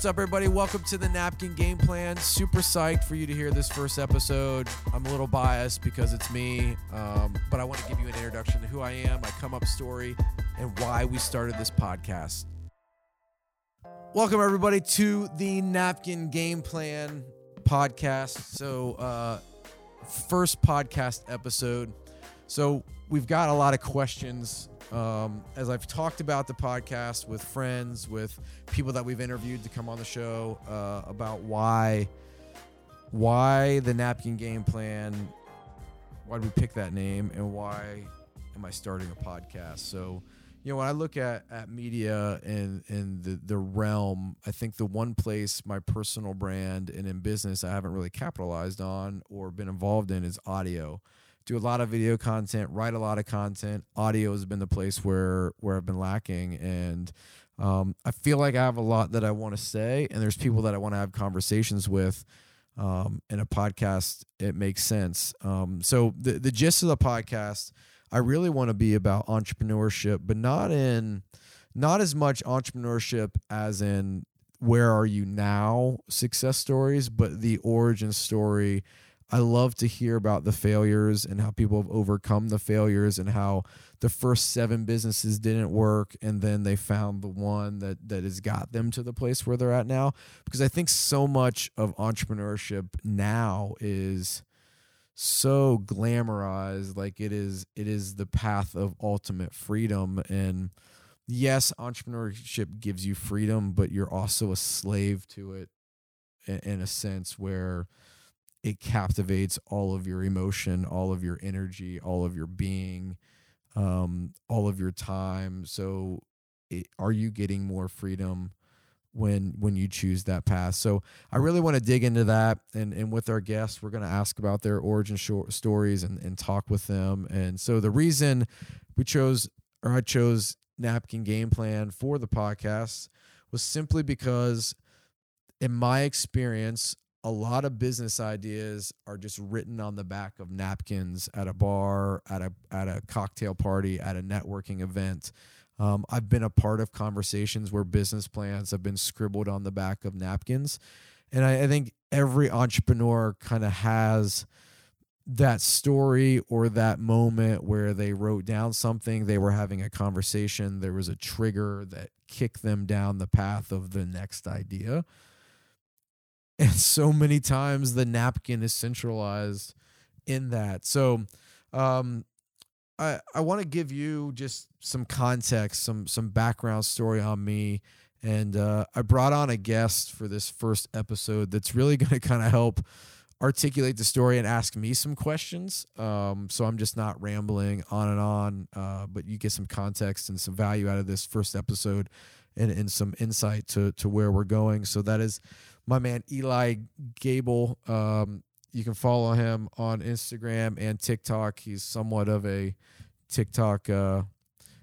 What's up, everybody? Welcome to the Napkin Game Plan. Super psyched for you to hear this first episode. I'm a little biased because it's me, um, but I want to give you an introduction to who I am, my come up story, and why we started this podcast. Welcome, everybody, to the Napkin Game Plan podcast. So, uh, first podcast episode. So, we've got a lot of questions um, as I've talked about the podcast with friends, with people that we've interviewed to come on the show uh, about why why the napkin game plan, why did we pick that name, and why am I starting a podcast? So, you know, when I look at, at media and and the, the realm, I think the one place my personal brand and in business I haven't really capitalized on or been involved in is audio do a lot of video content, write a lot of content. Audio has been the place where where I've been lacking, and um, I feel like I have a lot that I want to say, and there's people that I want to have conversations with. Um, in a podcast, it makes sense. Um, so the the gist of the podcast, I really want to be about entrepreneurship, but not in not as much entrepreneurship as in where are you now success stories, but the origin story I love to hear about the failures and how people have overcome the failures and how the first seven businesses didn't work and then they found the one that that has got them to the place where they're at now. Because I think so much of entrepreneurship now is so glamorized like it is it is the path of ultimate freedom. And yes entrepreneurship gives you freedom but you're also a slave to it in, in a sense where it captivates all of your emotion, all of your energy, all of your being, um, all of your time. So, it, are you getting more freedom when when you choose that path? So, I really want to dig into that, and and with our guests, we're going to ask about their origin stories and and talk with them. And so, the reason we chose or I chose Napkin Game Plan for the podcast was simply because in my experience, a lot of business ideas are just written on the back of napkins at a bar, at a at a cocktail party, at a networking event. Um, I've been a part of conversations where business plans have been scribbled on the back of napkins, and I, I think every entrepreneur kind of has that story or that moment where they wrote down something, they were having a conversation, there was a trigger that kicked them down the path of the next idea and so many times the napkin is centralized in that. So um, i i want to give you just some context some some background story on me. And uh, i brought on a guest for this first episode that's really going to kind of help articulate the story and ask me some questions. Um, so i'm just not rambling on and on uh, but you get some context and some value out of this first episode and, and some insight to to where we're going. So that is my man Eli Gable. Um, you can follow him on Instagram and TikTok. He's somewhat of a TikTok uh,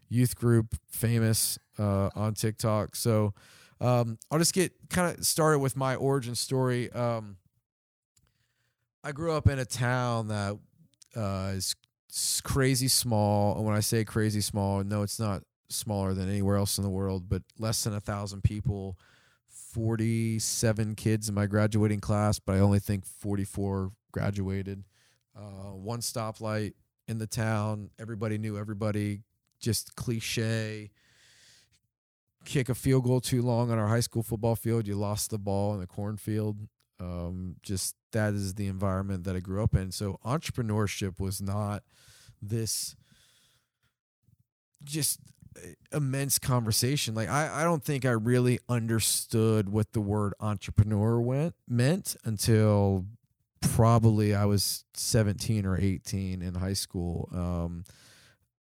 youth group famous uh, on TikTok. So um, I'll just get kind of started with my origin story. Um, I grew up in a town that uh, is crazy small. And when I say crazy small, no, it's not smaller than anywhere else in the world, but less than a thousand people. 47 kids in my graduating class, but I only think 44 graduated. Uh, one stoplight in the town. Everybody knew everybody. Just cliche. Kick a field goal too long on our high school football field. You lost the ball in the cornfield. Um, just that is the environment that I grew up in. So entrepreneurship was not this just immense conversation. Like I, I don't think I really understood what the word entrepreneur went meant until probably I was 17 or 18 in high school. Um,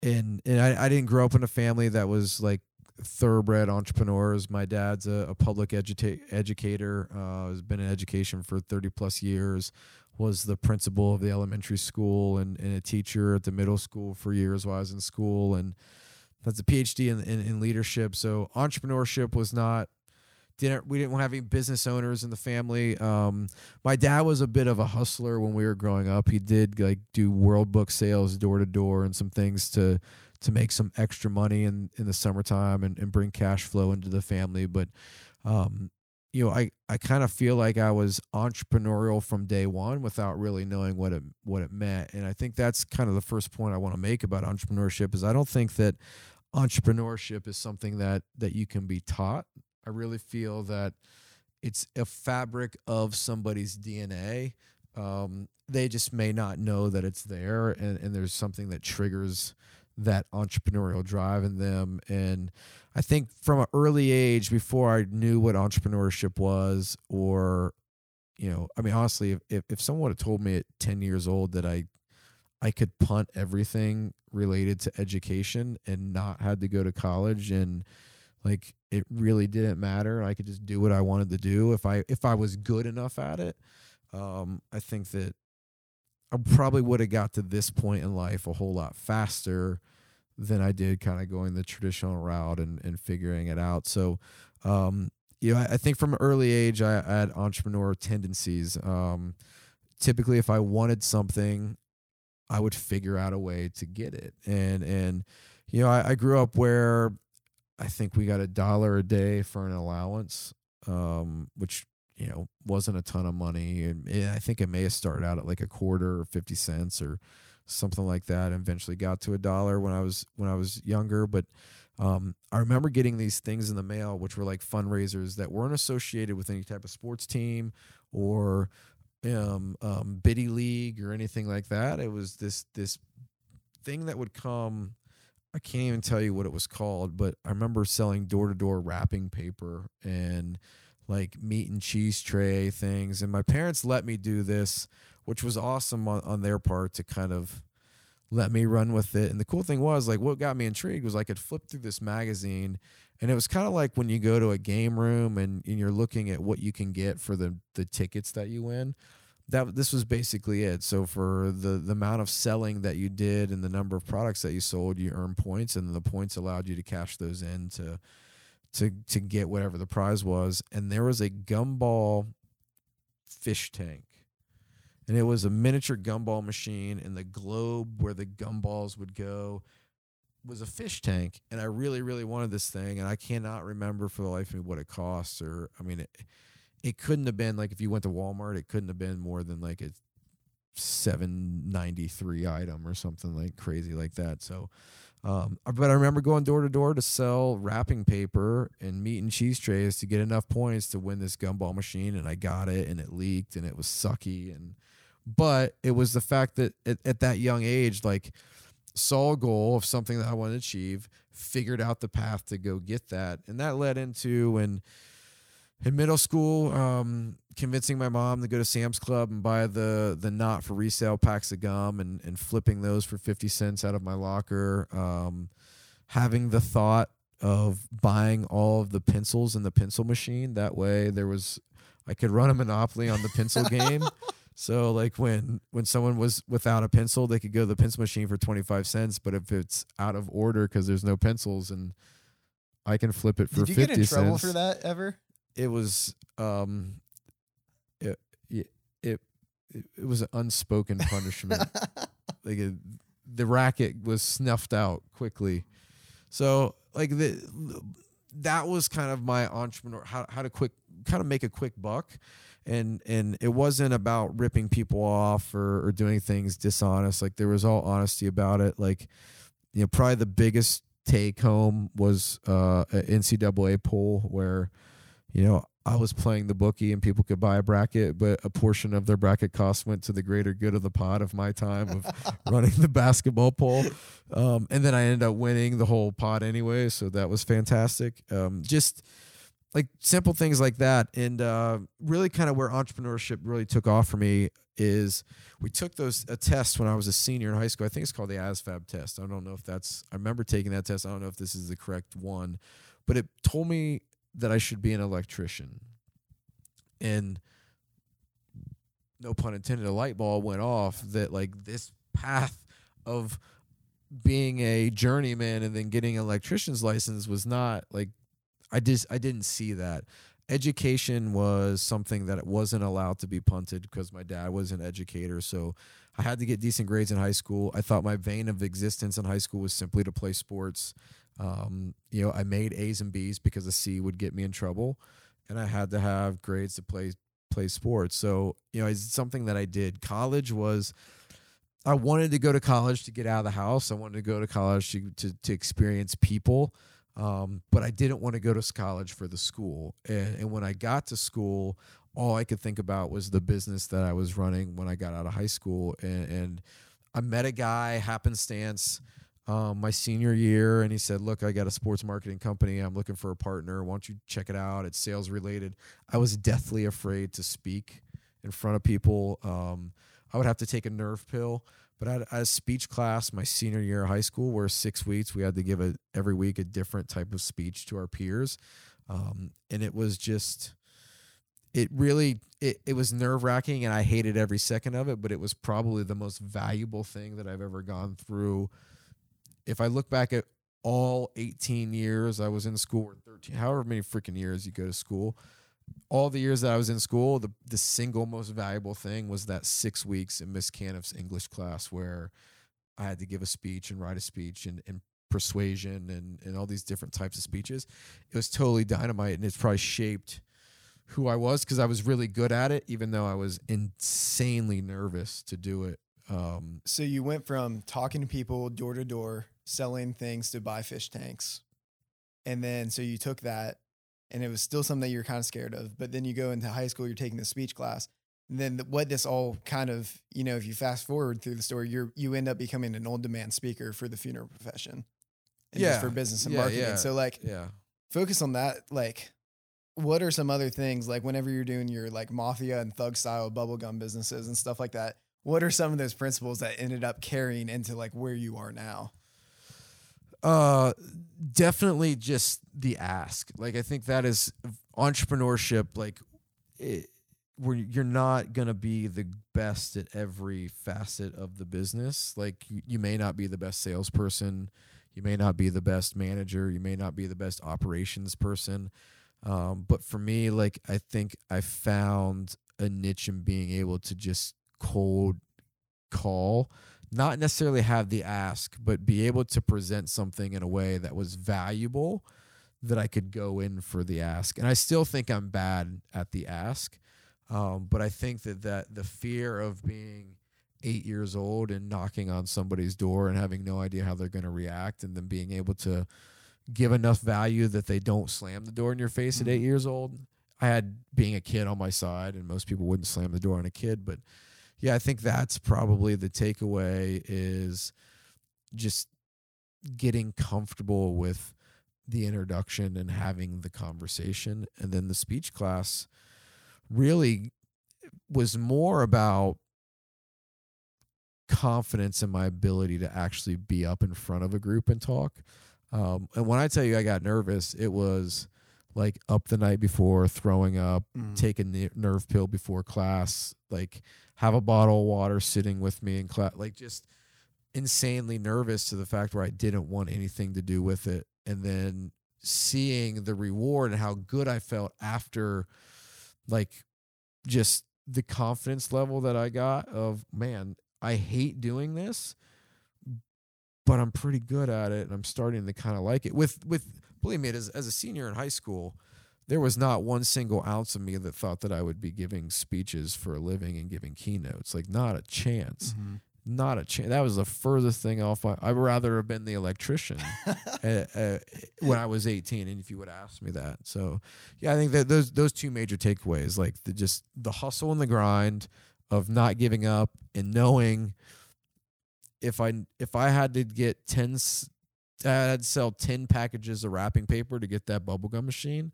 and and I, I didn't grow up in a family that was like thoroughbred entrepreneurs. My dad's a, a public educator, uh, has been in education for 30 plus years, was the principal of the elementary school and, and a teacher at the middle school for years while I was in school. And that's a PhD in, in, in leadership. So entrepreneurship was not didn't we didn't have any business owners in the family. Um, my dad was a bit of a hustler when we were growing up. He did like do world book sales door to door and some things to to make some extra money in in the summertime and, and bring cash flow into the family. But um, you know, I, I kind of feel like I was entrepreneurial from day one without really knowing what it what it meant. And I think that's kind of the first point I want to make about entrepreneurship is I don't think that entrepreneurship is something that that you can be taught. I really feel that it's a fabric of somebody's DNA. Um, they just may not know that it's there, and, and there's something that triggers that entrepreneurial drive in them. And I think from an early age, before I knew what entrepreneurship was, or you know, I mean, honestly, if if someone had told me at ten years old that I I could punt everything related to education and not had to go to college and like it really didn't matter. I could just do what i wanted to do if i if i was good enough at it. Um, i think that i probably would have got to this point in life a whole lot faster than i did kind of going the traditional route and, and figuring it out. So um, you know I, I, think from an early age i, I had entrepreneur tendencies. Um, typically if i wanted something i would figure out a way to get it and and you know I, I grew up where I think we got a dollar a day for an allowance, um, which you know wasn't a ton of money. And I think it may have started out at like a quarter or fifty cents or something like that, and eventually got to a dollar when I was when I was younger. But um, I remember getting these things in the mail, which were like fundraisers that weren't associated with any type of sports team or um, um, biddy league or anything like that. It was this this thing that would come I can't even tell you what it was called, but I remember selling door to door wrapping paper and like meat and cheese tray things. And my parents let me do this, which was awesome on, on their part to kind of let me run with it. And the cool thing was, like, what got me intrigued was I could flip through this magazine, and it was kind of like when you go to a game room and, and you're looking at what you can get for the the tickets that you win that this was basically it. So for the the amount of selling that you did and the number of products that you sold, you earned points, and the points allowed you to cash those in to to to get whatever the prize was. And there was a gumball fish tank. And it was a miniature gumball machine, and the globe where the gumballs would go was a fish tank. And I really, really wanted this thing, and I cannot remember for the life of me what it costs. Or I mean, it, it couldn't have been like if you went to Walmart, it couldn't have been more than like a 793 item or something like crazy like that. So, um, but I remember going door to door to sell wrapping paper and meat and cheese trays to get enough points to win this gumball machine, and I got it, and it leaked, and it was sucky, and but it was the fact that at, at that young age, like saw a goal of something that I wanted to achieve, figured out the path to go get that, and that led into when in middle school, um, convincing my mom to go to Sam's Club and buy the the not for resale packs of gum and and flipping those for fifty cents out of my locker. Um, having the thought of buying all of the pencils in the pencil machine. That way, there was I could run a monopoly on the pencil game. So like when when someone was without a pencil, they could go to the pencil machine for twenty five cents. But if it's out of order because there's no pencils and I can flip it for 50 cents. Did you get in trouble cents. for that ever? it was um it it it, it was an unspoken punishment like the racket was snuffed out quickly so like the that was kind of my entrepreneur how, how to quick kind of make a quick buck and and it wasn't about ripping people off or, or doing things dishonest like there was all honesty about it like you know probably the biggest take home was uh an ncaa poll where you know, I was playing the bookie and people could buy a bracket, but a portion of their bracket cost went to the greater good of the pot of my time of running the basketball pool. Um, and then I ended up winning the whole pot anyway. So that was fantastic. Um, just like simple things like that. And uh, really kind of where entrepreneurship really took off for me is we took those a test when I was a senior in high school. I think it's called the ASVAB test. I don't know if that's, I remember taking that test. I don't know if this is the correct one, but it told me that I should be an electrician. And no pun intended, a light bulb went off that like this path of being a journeyman and then getting an electrician's license was not like I just I didn't see that. Education was something that it wasn't allowed to be punted because my dad was an educator. So I had to get decent grades in high school. I thought my vein of existence in high school was simply to play sports um, you know, I made A's and B's because a C would get me in trouble. and I had to have grades to play play sports. So, you know, it's something that I did. College was I wanted to go to college to get out of the house. I wanted to go to college to to, to experience people. Um, but I didn't want to go to college for the school. And, and when I got to school, all I could think about was the business that I was running when I got out of high school. And, and I met a guy, happenstance, um, my senior year, and he said, Look, I got a sports marketing company. I'm looking for a partner. Why don't you check it out? It's sales related. I was deathly afraid to speak in front of people. Um, I would have to take a nerve pill. But I had, a speech class my senior year of high school where six weeks we had to give a every week a different type of speech to our peers, um, and it was just it really it, it was nerve wracking and I hated every second of it, but it was probably the most valuable thing that I've ever gone through. If I look back at all 18 years I was in school or 13, however many freaking years you go to school, all the years that I was in school, the the single most valuable thing was that six weeks in Miss Caniff's English class where I had to give a speech and write a speech and, and persuasion and, and all these different types of speeches. It was totally dynamite and it's probably shaped who I was because I was really good at it, even though I was insanely nervous to do it. Um, so you went from talking to people door to door, selling things to buy fish tanks. And then so you took that and it was still something that you're kind of scared of. But then you go into high school, you're taking the speech class. And then what this all kind of, you know, if you fast forward through the story, you're you end up becoming an on demand speaker for the funeral profession. and yeah. for business and yeah, marketing. Yeah, So like yeah. focus on that. Like what are some other things like whenever you're doing your like mafia and thug style bubblegum businesses and stuff like that? What are some of those principles that ended up carrying into like where you are now? Uh, definitely just the ask. Like I think that is entrepreneurship. Like, it, where you're not gonna be the best at every facet of the business. Like you, you may not be the best salesperson, you may not be the best manager, you may not be the best operations person. Um, but for me, like I think I found a niche in being able to just cold call not necessarily have the ask, but be able to present something in a way that was valuable that I could go in for the ask. And I still think I'm bad at the ask. Um, but I think that, that the fear of being eight years old and knocking on somebody's door and having no idea how they're going to react and then being able to give enough value that they don't slam the door in your face Mm-hmm. at eight years old. I had being a kid on my side, and most people wouldn't slam the door on a kid, but yeah, I think that's probably the takeaway is just getting comfortable with the introduction and having the conversation. And then the speech class really was more about confidence in my ability to actually be up in front of a group and talk. Um, and when I tell you I got nervous, it was like up the night before, throwing up, Mm. a ne- nerve pill before class, like have a bottle of water sitting with me in class, like just insanely nervous to the fact where I didn't want anything to do with it. And then seeing the reward and how good I felt after, like, just the confidence level that I got of, man, I hate doing this, but I'm pretty good at it and I'm starting to kind of like it. With, with, believe me, as, as a senior in high school, there was not one single ounce of me that thought that I would be giving speeches for a living and giving keynotes. Like, not a chance. Mhm. Not a chance. That was the furthest thing off. My, I'd rather have been the electrician uh, uh, when I was 18. And if you would ask me that, so yeah, I think that those those two major takeaways, like the just the hustle and the grind of not giving up and knowing if I if I had to get 10 s- I had to sell 10 packages of wrapping paper to get that bubblegum machine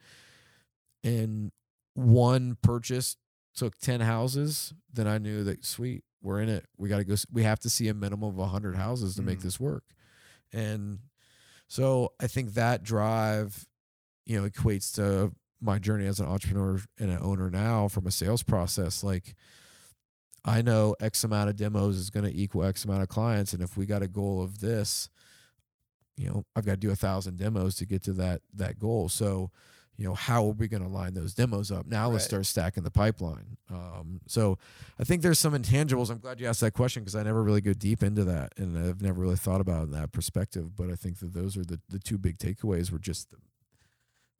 and one purchase took 10 houses, then I knew that sweet, we're in it. We got to go we have to see a minimum of 100 houses to make Mm. this work. And so I think that drive you know equates to my journey as an entrepreneur and an owner now from a sales process like I know X amount of demos is going to equal X amount of clients. And if we got a goal of this, you know, I've got to do a thousand demos to get to that that goal. So, you know, how are we going to line those demos up? Now let's start stacking the pipeline. Um, so I think there's some intangibles. I'm glad you asked that question because I never really go deep into that, and I've never really thought about it in that perspective. But I think that those are the the two big takeaways. Were just the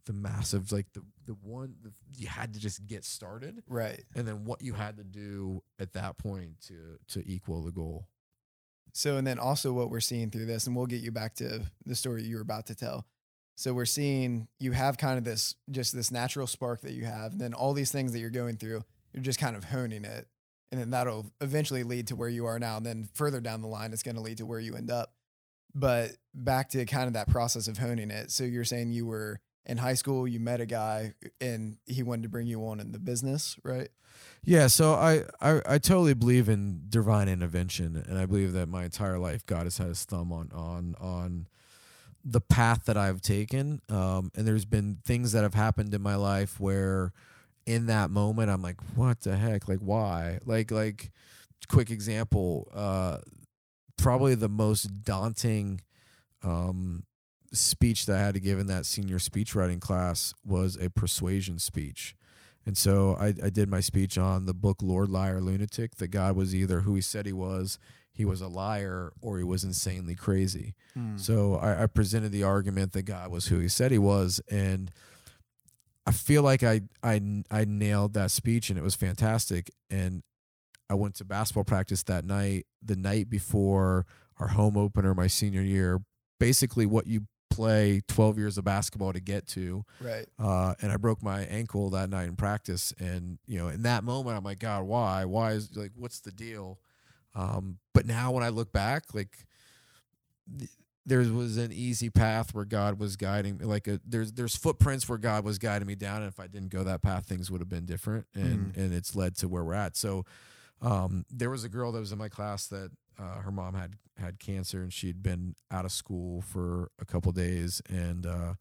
the massive like the the one the, you had to just get started Right. and then what you had to do at that point to to equal the goal. So, and then also what we're seeing through this, and we'll get you back to the story you were about to tell. So, we're seeing you have kind of this just this natural spark that you have, and then all these things that you're going through, you're just kind of honing it. And then that'll eventually lead to where you are now. And then further down the line, it's going to lead to where you end up. But back to kind of that process of honing it. So, you're saying you were in high school, you met a guy and he wanted to bring you on in the business, right? Yeah, so I, I I totally believe in divine intervention, and I believe that my entire life God has had His thumb on on on the path that I've taken. Um, and there's been things that have happened in my life where, in that moment, I'm like, "What the heck? Like, why? Like, like, quick example. Uh, probably the most daunting um, speech that I had to give in that senior speech writing class was a persuasion speech. And so I, I did my speech on the book Lord Liar Lunatic that God was either who he said he was, he was a liar, or he was insanely crazy. So I, I presented the argument that God was who he said he was. And I feel like I, I, I nailed that speech and it was fantastic. And I went to basketball practice that night, the night before our home opener my senior year. Basically, what you play 12 years of basketball to get to right. uh, and I broke my ankle that night in practice. And you know, in that moment, I'm like, God, why? Why is like, what's the deal? Um, but now when I look back, like, th- there was an easy path where God was guiding me. Like, a, there's there's footprints where God was guiding me down, and if I didn't go that path, things would have been different. And and it's led to where we're at. So, um, there was a girl that was in my class that uh, her mom had had cancer, and she'd been out of school for a couple days, and uh,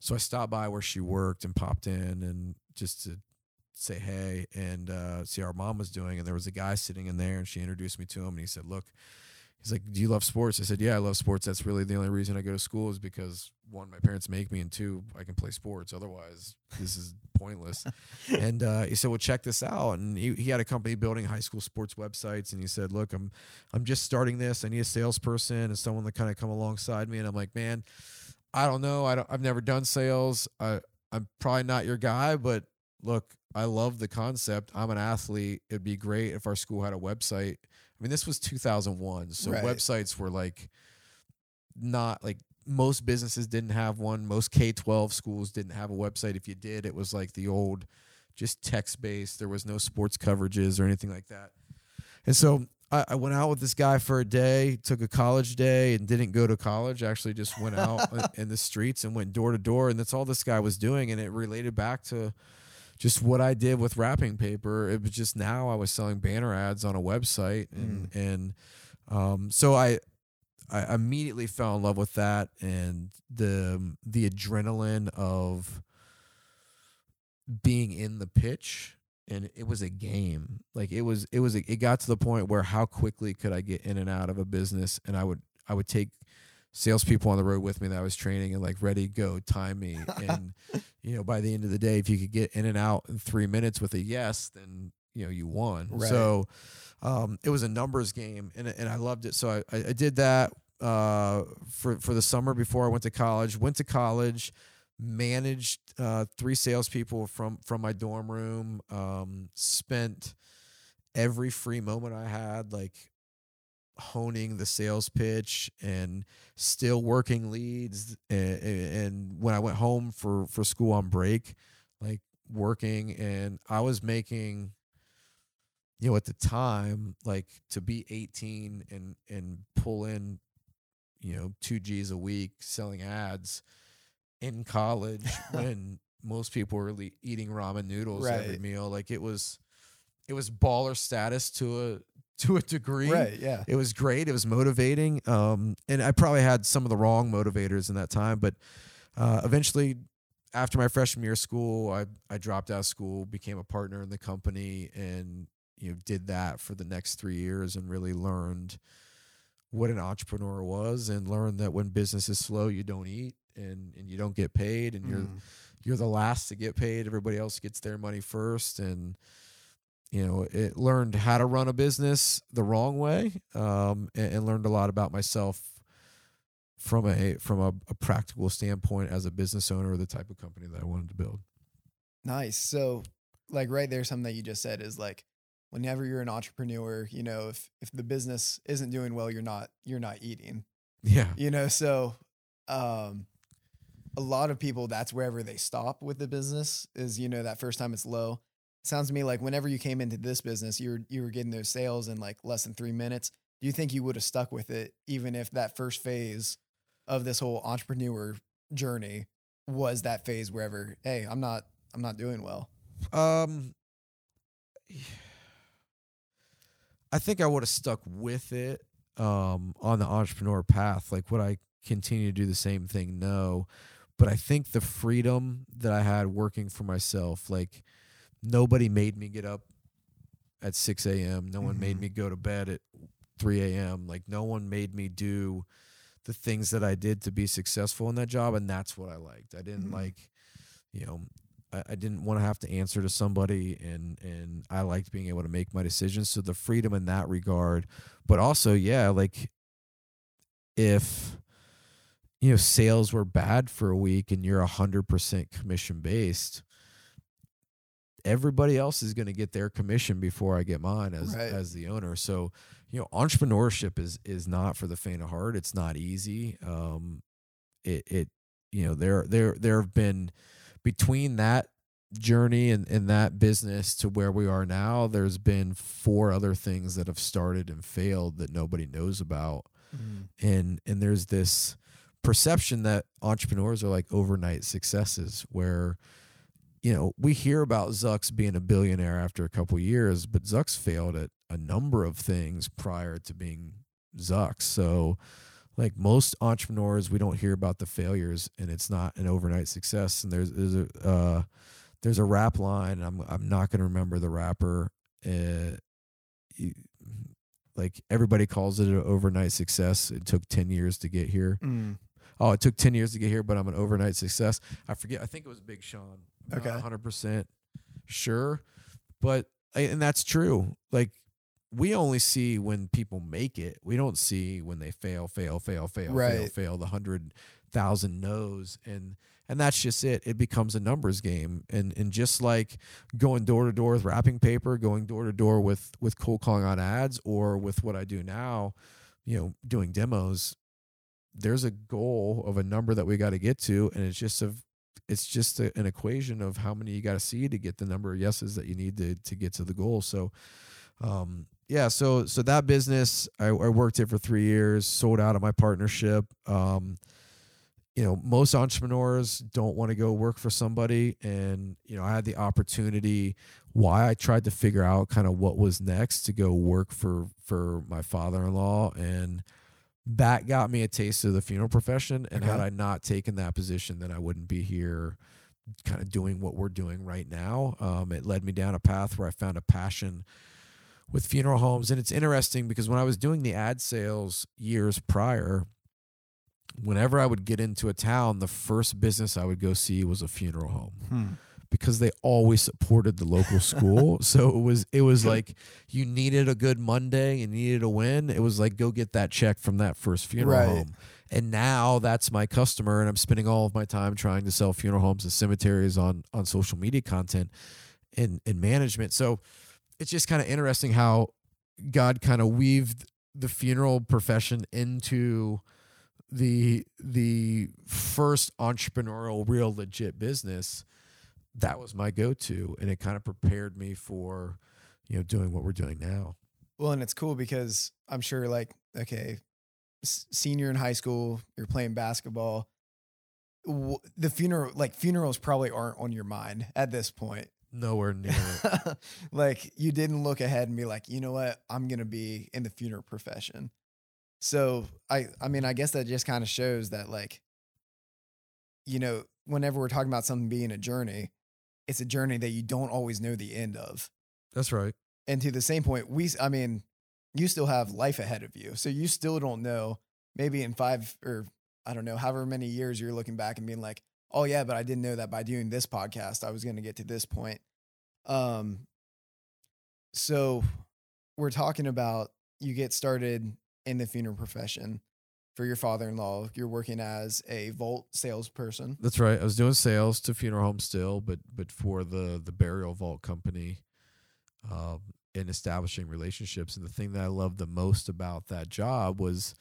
so I stopped by where she worked and popped in and just to say hey and uh, see how her mom was doing. And there was a guy sitting in there, and she introduced me to him, and he said, "Look." He's like, "Do you love sports?" I said, "Yeah, I love sports. That's really the only reason I go to school is because one, my parents make me, and two, I can play sports. Otherwise, this is pointless." and uh, he said, "Well, check this out." And he, he had a company building high school sports websites, and he said, "Look, I'm I'm just starting this. I need a salesperson and someone to kind of come alongside me." And I'm like, "Man, I don't know. I don't, I've never done sales. I I'm probably not your guy, but look, I love the concept. I'm an athlete. It'd be great if our school had a website. I mean, this was 2001, so Right. websites were like not like most businesses didn't have one. Most K-12 schools didn't have a website. If you did, it was like the old just text based. There was no sports coverages or anything like that. And so I, I went out with this guy for a day, took a college day, and didn't go to college. Actually, just went out in the streets and went door to door, and that's all this guy was doing. And it related back to just what I did with wrapping paper. It was just now I was selling banner ads on a website, and and um, so I I immediately fell in love with that and the the adrenaline of being in the pitch and it was a game. Like it was it was a, it got to the point where how quickly could i get in and out of a business? And i would i would take salespeople on the road with me that i was training and like ready go time me and you know by the end of the day if you could get in and out in three minutes with a yes then you know you won Right. so um, it was a numbers game and, and i loved it so i, I did that uh, for for the summer before i went to college went to college managed uh, three salespeople from from my dorm room. Um, spent every free moment I had like honing the sales pitch and still working leads. And, and when I went home for for school on break, like working, and I was making. You know, at the time, like to be 18 and and pull in, you know, two G's a week selling ads, in college when most people were le- eating ramen noodles every meal. Like it was, it was baller status to a to a degree. Right. Yeah. It was great. It was motivating. Um, and I probably had some of the wrong motivators in that time, but uh, eventually, after my freshman year of school, I I dropped out of school, became a partner in the company, and you know did that for the next three years, and really learned what an entrepreneur was, and learned that when business is slow, you don't eat, and and you don't get paid, and you're Mm. you're the last to get paid. Everybody else gets their money first, and you know, it learned how to run a business the wrong way, um, and, and learned a lot about myself from a from a, a practical standpoint as a business owner, the type of company that I wanted to build. Nice. So, like right there, something that you just said is like, whenever you're an entrepreneur, you know, if if the business isn't doing well, you're not you're not eating. Yeah. You know, so um, a lot of people that's wherever they stop with the business is you know that first time it's low. Sounds to me like whenever you came into this business, you were you were getting those sales in like less than three minutes. Do you think you would have stuck with it even if that first phase of this whole entrepreneur journey was that phase wherever hey I'm not I'm not doing well. Um, I think I would have stuck with it um, on the entrepreneur path. Like, would I continue to do the same thing? No. But I think the freedom that I had working for myself, like, nobody made me get up at 6 a.m., no one made Mhm. me go to bed at 3 a.m., like, no one made me do the things that I did to be successful in that job. And that's what I liked. I didn't Mhm. like, you know, I, I didn't want to have to answer to somebody and and I liked being able to make my decisions. So the freedom in that regard. But also, yeah, like if you know sales were bad for a week and you're a hundred percent commission based, everybody else is going to get their commission before I get mine as Right. as the owner. So you know, entrepreneurship is is not for the faint of heart. It's not easy. Um, it it you know there there there have been between that journey and, and that business to where we are now, there's been four other things that have started and failed that nobody knows about. And and there's this perception that entrepreneurs are like overnight successes where you know, we hear about Zucks being a billionaire after a couple years, but Zucks failed at a number of things prior to being Zucks. So like most entrepreneurs, we don't hear about the failures, and it's not an overnight success. And there's there's a uh, there's a rap line. I'm I'm not gonna remember the rapper. Uh, you- like everybody calls it an overnight success. It took ten years to get here. Mm. Oh, it took ten years to get here, but I'm an overnight success. I forget. I think it was Big Sean. Uh, okay. hundred percent sure, but and that's true. Like we only see when people make it. We don't see when they fail, fail, fail, fail, fail, fail. The hundred thousand no's, and and that's just it. It becomes a numbers game, and and just like going door to door with wrapping paper, going door to door with with cold calling on ads, or with what I do now, you know, doing demos. There's a goal of a number that we got to get to, and it's just a it's just a, an equation of how many you got to see to get the number of yeses that you need to to get to the goal. So, um, yeah, so so that business, I, I worked it for three years, sold out of my partnership. Um, you know, most entrepreneurs don't want to go work for somebody, and you know, I had the opportunity. Why I tried to figure out kind of what was next to go work for for my father in law and that got me a taste of the funeral profession. And had I not taken that position, then I wouldn't be here kind of doing what we're doing right now. Um, it led me down a path where I found a passion with funeral homes. And it's interesting because when I was doing the ad sales years prior, whenever I would get into a town, the first business I would go see was a funeral home Hmm. Because they always supported the local school. so it was it was like you needed a good Monday and needed a win. It was like go get that check from that first funeral Right. home. And now that's my customer and I'm spending all of my time trying to sell funeral homes and cemeteries on on social media content and and management. So it's just kind of interesting how God kind of weaved the funeral profession into the the first entrepreneurial real legit business that was my go-to and it kind of prepared me for you know doing what we're doing now Well, and it's cool because I'm sure, like, okay, s- senior in high school, you're playing basketball. W- The funeral, like, funerals probably aren't on your mind at this point. nowhere near it. like, you didn't look ahead and be like, you know what, I'm gonna be in the funeral profession. So I, I mean, I guess that just kind of shows that, like, you know, whenever we're talking about something being a journey, it's a journey that you don't always know the end of. That's right. And to the same point we i mean you still have life ahead of you so you still don't know maybe in five or i don't know however many years you're looking back and being like oh yeah but i didn't know that by doing this podcast i was going to get to this point. Um so we're talking about you get started in the funeral profession for your father-in-law. You're working as a vault salesperson. That's right. I was doing sales to funeral homes still, but but for the the burial vault company, um, in establishing relationships. And the thing that I loved the most about that job was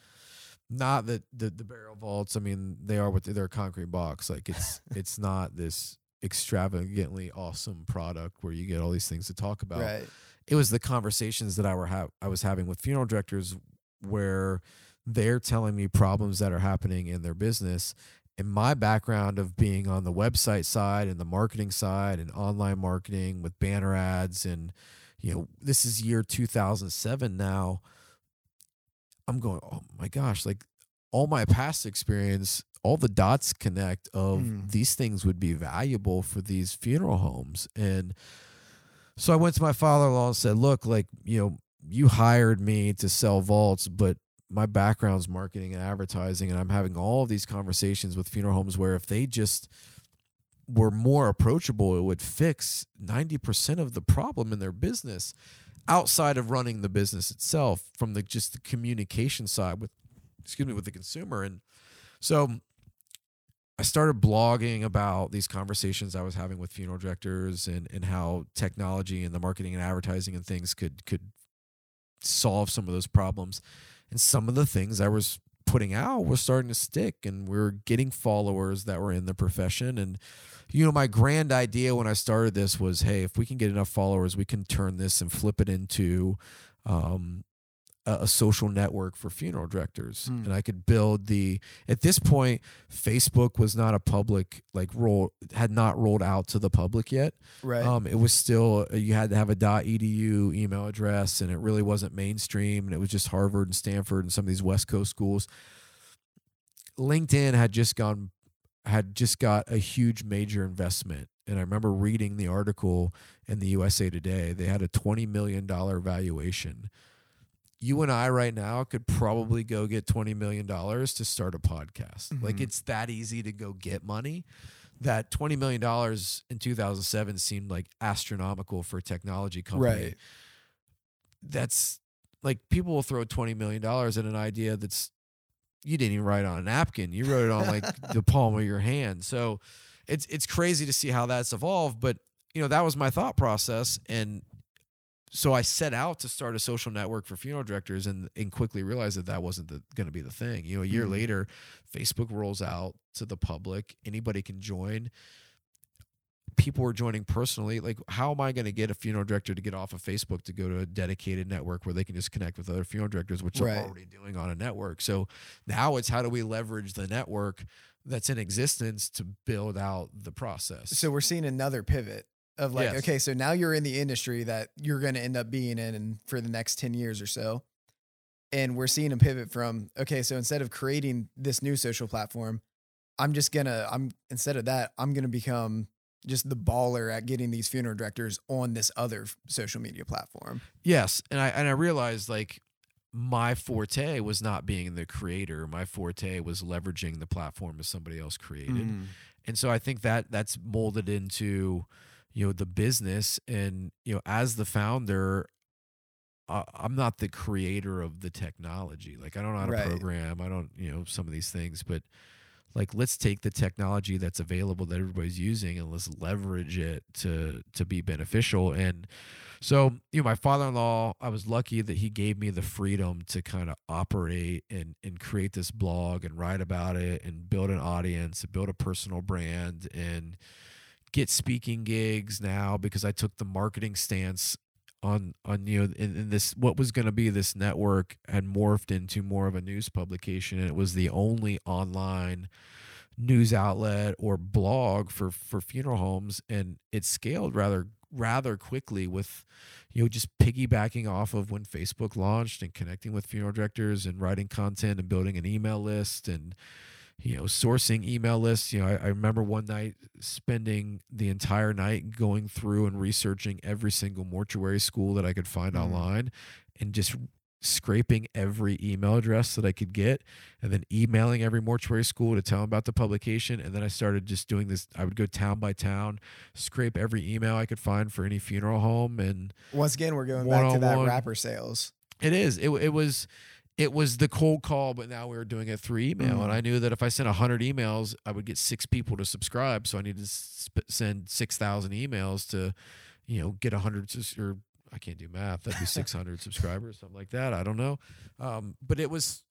not that the the burial vaults. I mean, they are what they- they're a concrete box. Like it's it's not this extravagantly awesome product where you get all these things to talk about Right. it was the conversations that I were ha- I was having with funeral directors where they're telling me problems that are happening in their business. And my background of being on the website side and the marketing side and online marketing with banner ads and you know this is year 2007 now. I'm going, oh my gosh, like all my past experience, all the dots connect of Mm. these things would be valuable for these funeral homes. And so I went to my father in law and said, look, like, you know, you hired me to sell vaults, but my background's marketing and advertising, and I'm having all of these conversations with funeral homes where if they just were more approachable, it would fix 90% of the problem in their business outside of running the business itself from the just the communication side with excuse me with the consumer. And so I started blogging about these conversations I was having with funeral directors and and how technology and the marketing and advertising and things could could solve some of those problems and some of the things I was putting out were starting to stick and we are getting followers that were in the profession. And you know my grand idea when I started this was hey if we can get enough followers we can turn this and flip it into um, a, a social network for funeral directors Hmm. and I could build the at this point Facebook was not a public like roll had not rolled out to the public yet Right. um, it was still you had to have a .edu email address, and it really wasn't mainstream, and it was just Harvard and Stanford and some of these West Coast schools. LinkedIn had just gone, had just got a huge major investment, and I remember reading the article in the USA Today. They had a twenty million dollar valuation. You and I right now could probably go get twenty million dollars to start a podcast. Like Mhm. it's that easy to go get money that $20 million in 2007 seemed like astronomical for a technology company. Right. That's like people will throw $20 million at an idea that's you didn't even write on a napkin. You wrote it on like the palm of your hand. So it's it's crazy to see how that's evolved, but you know, that was my thought process and so I set out to start a social network for funeral directors and, and quickly realized that that wasn't going to be the thing. You know, a year Mhm. later, Facebook rolls out to the public. Anybody can join. People were joining personally. Like, how am I going to get a funeral director to get off of Facebook to go to a dedicated network where they can just connect with other funeral directors, which Right. they're already doing on a network? So now it's how do we leverage the network that's in existence to build out the process? So we're seeing another pivot of like, Yes. okay, so now you're in the industry that you're going to end up being in and for the next 10 years or so. And we're seeing a pivot from, okay, so instead of creating this new social platform, I'm just going to, I'm, instead of that, I'm going to become just the baller at getting these funeral directors on this other social media platform. Yes, and I and I realized like my forte was not being the creator. My forte was leveraging the platform that somebody else created. Mm. And so I think that that's molded into you know the business and you know as the founder uh, I'm not the creator of the technology. Like I don't know how to Right. program. I don't, you know, some of these things, but like let's take the technology that's available that everybody's using and let's leverage it to to be beneficial and so you know my father-in-law i was lucky that he gave me the freedom to kind of operate and and create this blog and write about it and build an audience and build a personal brand and get speaking gigs now because i took the marketing stance on on you know in, in this what was going to be this network had morphed into more of a news publication and it was the only online news outlet or blog for for funeral homes and it scaled rather rather quickly with you know just piggybacking off of when Facebook launched and connecting with funeral directors and writing content and building an email list and you know sourcing email lists you know I, I remember one night spending the entire night going through and researching every single mortuary school that I could find Mhm. online and just scraping every email address that I could get and then emailing every mortuary school to tell them about the publication. And then I started just doing this. I would go town by town, scrape every email I could find for any funeral home. And Once again, we're going back to that One-on-one. sales. it is, it, it was, it was the cold call, but now we were doing it through email. Mm. And I knew that if I sent 100 emails, I would get six people to subscribe. So I needed to sp- send 6,000 emails to, you know, get 100 sus- or I can't do math. That'd be 600 subscribers, something like that. I don't know. Um, but it was,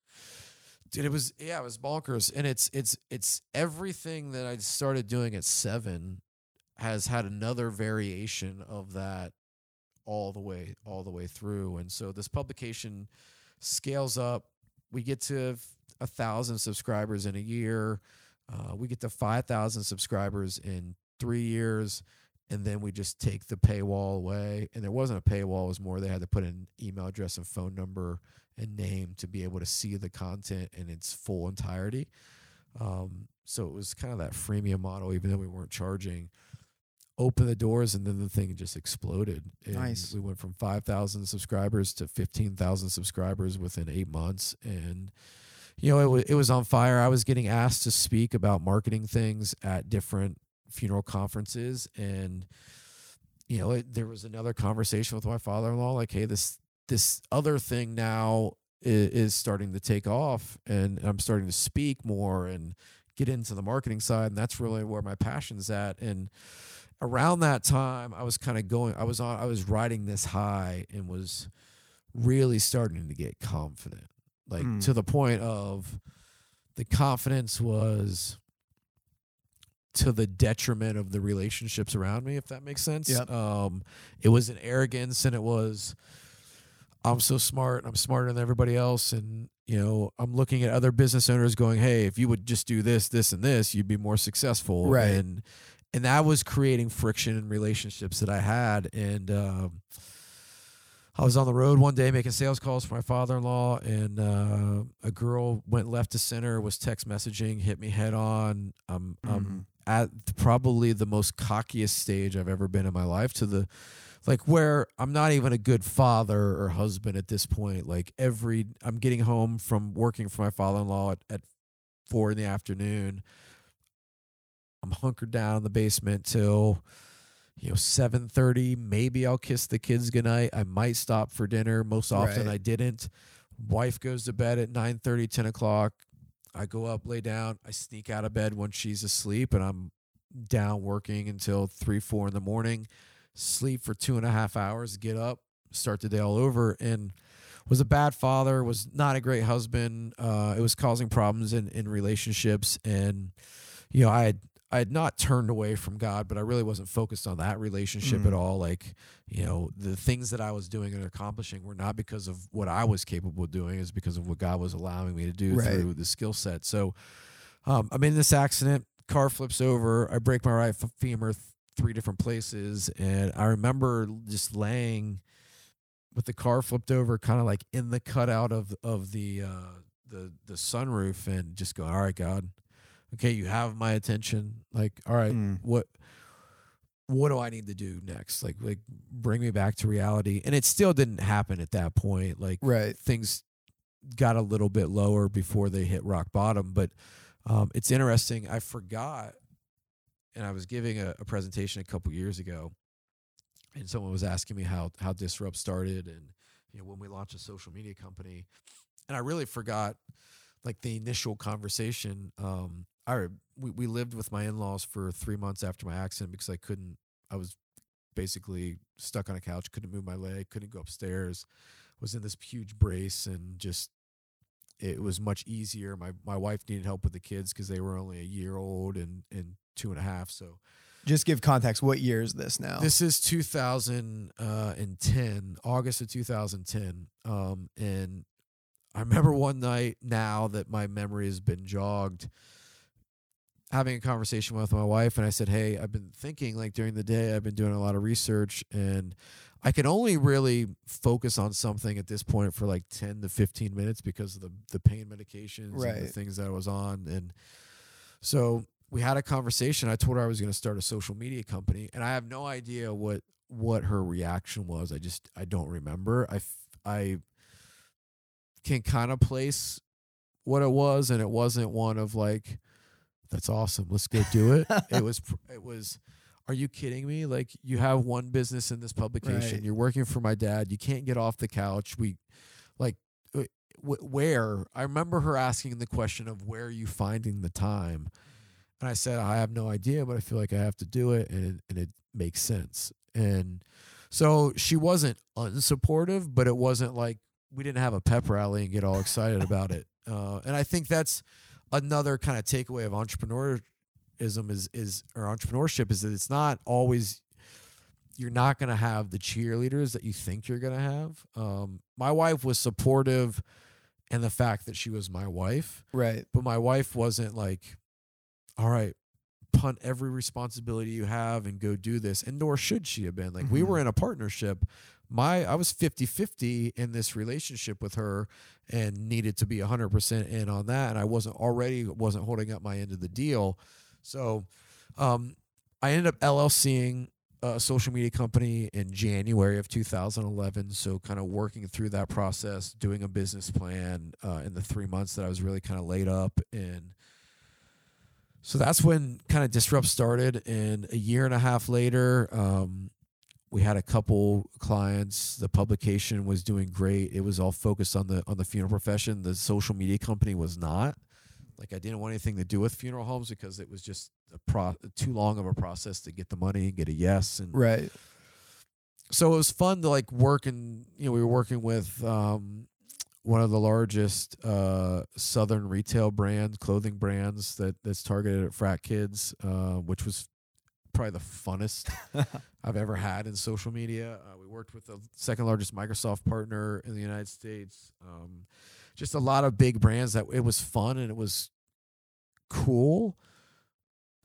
dude, it was, yeah, it was bonkers. And it's, it's, it's everything that I started doing at seven has had another variation of that all the way, all the way through. And so this publication, scales up. We get to a thousand subscribers in a year. Uh, we get to five thousand subscribers in three years, and then we just take the paywall away. And there wasn't a paywall; it was more they had to put an email address and phone number and name to be able to see the content in its full entirety. Um, so it was kind of that freemium model, even though we weren't charging. Open the doors, and then the thing just exploded. And Nice. We went from five thousand subscribers to fifteen thousand subscribers within eight months, and you know it was it was on fire. I was getting asked to speak about marketing things at different funeral conferences, and you know it, there was another conversation with my father-in-law, like, hey, this this other thing now is, is starting to take off, and I'm starting to speak more and get into the marketing side, and that's really where my passion's at, and around that time i was kind of going i was on i was riding this high and was really starting to get confident like Mm. to the point of the confidence was to the detriment of the relationships around me if that makes sense Yep. um it was an arrogance and it was i'm so smart i'm smarter than everybody else and you know i'm looking at other business owners going hey if you would just do this this and this you'd be more successful Right. and and that was creating friction in relationships that I had. And um, I was on the road one day making sales calls for my father-in-law, and uh, a girl went left to center, was text messaging, hit me head on. I'm Mhm. I'm at probably the most cockiest stage I've ever been in my life. To the like where I'm not even a good father or husband at this point. Like every I'm getting home from working for my father-in-law at, at four in the afternoon. I'm hunkered down in the basement till you know 7:30 maybe I'll kiss the kids goodnight. I might stop for dinner. Most often Right. I didn't. Wife goes to bed at 9:30 10 o'clock. I go up lay down. I sneak out of bed when she's asleep and I'm down working until 3 4 in the morning. Sleep for two and a half hours get up start the day all over and was a bad father was not a great husband. Uh, it was causing problems in, in relationships and you know i had i had not turned away from god but i really wasn't focused on that relationship Mm. at all like you know the things that i was doing and accomplishing were not because of what i was capable of doing is because of what god was allowing me to do Right. through the skill set so um, i'm in this accident car flips over i break my right femur th- three different places and i remember just laying with the car flipped over kind of like in the cutout of of the uh the the sunroof and just go all right god okay you have my attention like all right Mm. what what do i need to do next like like bring me back to reality and it still didn't happen at that point like Right. things got a little bit lower before they hit rock bottom. But um, it's interesting. I forgot, and I was giving a, a presentation a couple years ago, and someone was asking me how how Disrupt started and you know when we launched a social media company, and I really forgot like the initial conversation. Um, I we we lived with my in laws for three months after my accident because I couldn't. I was basically stuck on a couch, couldn't move my leg, couldn't go upstairs was in this huge brace and just it was much easier. My my wife needed help with the kids because they were only a year old and and two and a half. So Just give context. What year is this now? this is 2010, August of 2010. Um, and I remember one night now that my memory has been jogged, having a conversation with my wife, and I said, Hey, I've been thinking like during the day, I've been doing a lot of research, and I can only really focus on something at this point for like 10 to 15 minutes because of the, the pain medications and the things that I was on. And so we had a conversation. I told her I was going to start a social media company, and I have no idea what what her reaction was. I just I don't remember. I, I can kind of place what it was, and it wasn't one of like, "That's awesome, let's go do it." it was it was. Are you kidding me? Like you have one business in this publication. Right. You're working for my dad. You can't get off the couch. We like uh, wh- where I remember her asking the question of where are you finding the time, and I said I have no idea, but I feel like I have to do it, and it, and it makes sense. And so she wasn't unsupportive, but it wasn't like we didn't have a pep rally and get all excited about it. Uh, and I think that's another kind of takeaway of entrepreneurism is is or entrepreneurship is that it's not always you're not going to have the cheerleaders that you think you're going to have. Um, my wife was supportive and the fact that she was my wife, Right. but my wife wasn't like, all right, punt every responsibility you have and go do this. And nor should she have been. Like, we Mhm. were in a partnership. My I was 50-50 in this relationship with her and needed to be 100% in on that and I wasn't already wasn't holding up my end of the deal. So, um, I ended up LLCing a social media company in January of 2011. So, kind of working through that process, doing a business plan uh, in the three months that I was really kind of laid up. And so that's when kind of Disrupt started. And a year and a half later, um, we had a couple clients. The publication was doing great. It was all focused on the on the funeral profession. The social media company was not. Like I didn't want anything to do with funeral homes because it was just a pro- too long of a process to get the money and get a yes and Right. so it was fun to like work and you know we were working with um, one of the largest uh, southern retail brands clothing brands that that's targeted at frat kids uh, which was probably the funnest i've ever had in social media uh, we worked with the second largest microsoft partner in the united states um, just a lot of big brands that it was fun and it was cool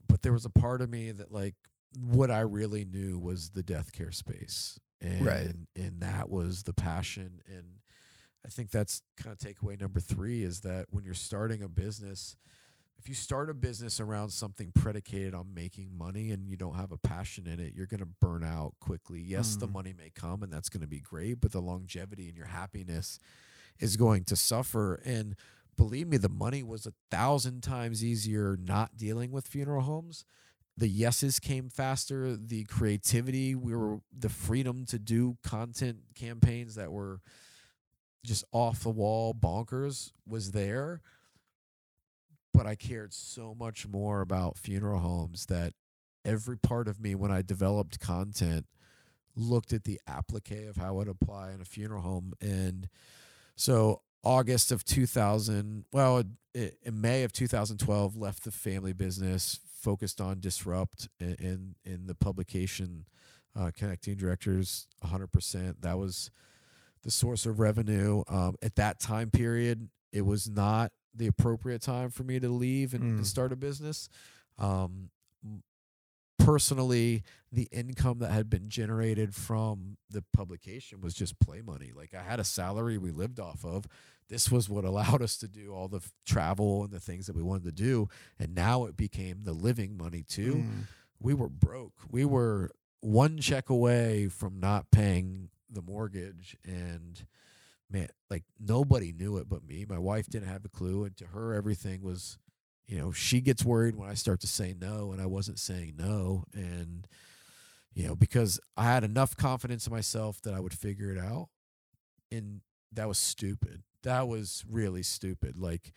but there was a part of me that like what I really knew was the death care space. And Right. and that was the passion. And I think that's kind of takeaway number three is that when you're starting a business, if you start a business around something predicated on making money and you don't have a passion in it, you're going to burn out quickly. Yes, the Mm. money may come and that's going to be great, but the longevity and your happiness is going to suffer. And believe me, the money was a thousand times easier not dealing with funeral homes. The yeses came faster. The creativity, we were the freedom to do content campaigns that were just off the wall, bonkers was there. But I cared so much more about funeral homes that every part of me, when I developed content, looked at the applique of how it apply in a funeral home. And so August of 2000, well, in May of 2012, left the family business, focused on Disrupt in, in the publication, uh, connecting directors 100%. That was the source of revenue. Um, at that time period, it was not the appropriate time for me to leave and, and Mm. start a business. Um, personally, the income that had been generated from the publication was just play money. Like I had a salary we lived off of. This was what allowed us to do all the f- travel and the things that we wanted to do. And now it became the living money too Mm. we were broke. We were one check away from not paying the mortgage and man, like nobody knew it but me. My wife didn't have a clue and to her everything was you know, she gets worried when I start to say no and I wasn't saying no and you know, because I had enough confidence in myself that I would figure it out. And that was stupid. That was really stupid. Like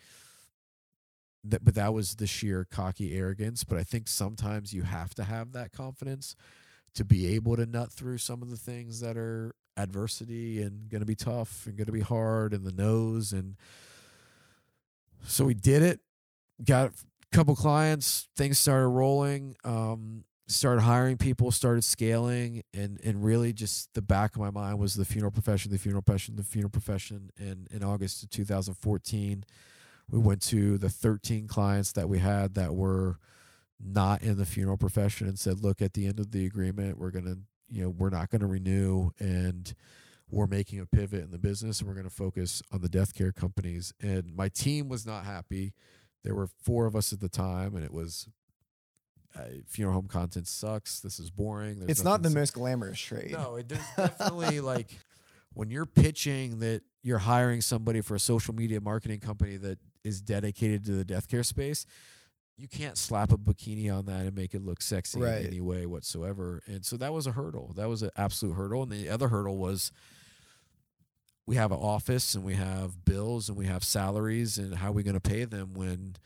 that but that was the sheer cocky arrogance but i think sometimes you have to have that confidence to be able to nut through some of the things that are adversity and going to be tough and going to be hard and the nose and so we did it got a couple clients things started rolling um started hiring people started scaling and and really just the back of my mind was the funeral profession the funeral profession the funeral profession and in august of 2014 we went to the 13 clients that we had that were not in the funeral profession and said look at the end of the agreement we're going to you know we're not going to renew and we're making a pivot in the business and we're going to focus on the death care companies. And my team was not happy. There were four of us at the time and it was uh, funeral home content sucks. This is boring. There's It's not the most glamorous trade. no, it does definitely like when you're pitching that you're hiring somebody for a social media marketing company that is dedicated to the death care space, you can't slap a bikini on that and make it look sexy Right. in any way whatsoever. And so that was a hurdle. That was an absolute hurdle. And the other hurdle was we have an office and we have bills and we have salaries and how are we going to pay them when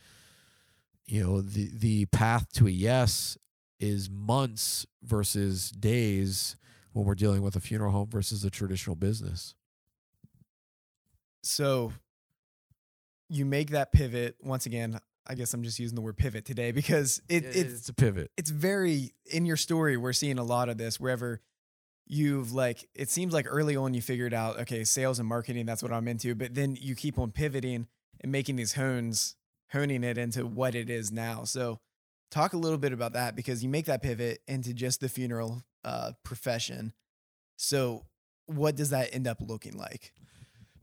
you know the the path to a yes is months versus days when we're dealing with a funeral home versus a traditional business. So you make that pivot once again. I guess I'm just using the word pivot today because it, It- it's it's a pivot. it's very in your story. We're seeing a lot of this wherever you've like. It seems like early on you figured out okay, sales and marketing. That's what I'm into. But then you keep on pivoting and making these hones, honing it into what it is now. So talk a little bit about that because you make that pivot into just the funeral uh, profession. So what does that end up looking like?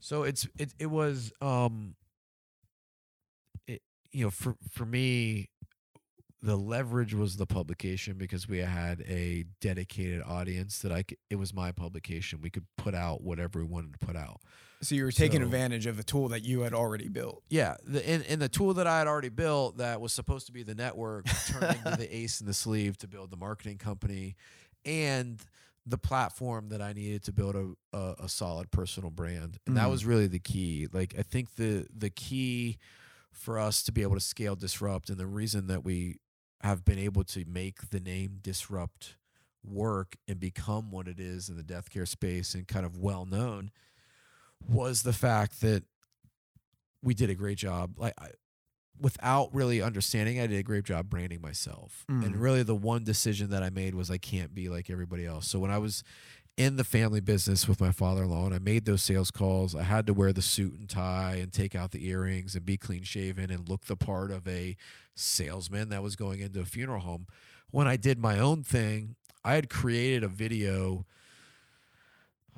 So it's it it was um you know for for me the leverage was the publication because we had a dedicated audience that I could, it was my publication we could put out whatever we wanted to put out. So you were taking So- advantage of a tool that you had already built. Yeah, the and, and the tool that I had already built that was supposed to be the network turned into the ace in the sleeve to build the marketing company and the platform that I needed to build a, a, a solid personal brand. And that Mhm. was really the key. Like I think the the key for us to be able to scale disrupt and the reason that we have been able to make the name disrupt work and become what it is in the death care space and kind of well known was the fact that we did a great job. Like I, without really understanding, I did a great job branding myself. And Mm. really, the one decision that I made was I can't be like everybody else. So when I was in the family business with my father-in-law and I made those sales calls, I had to wear the suit and tie and take out the earrings and be clean shaven and look the part of a salesman that was going into a funeral home. When I did my own thing, I had created a video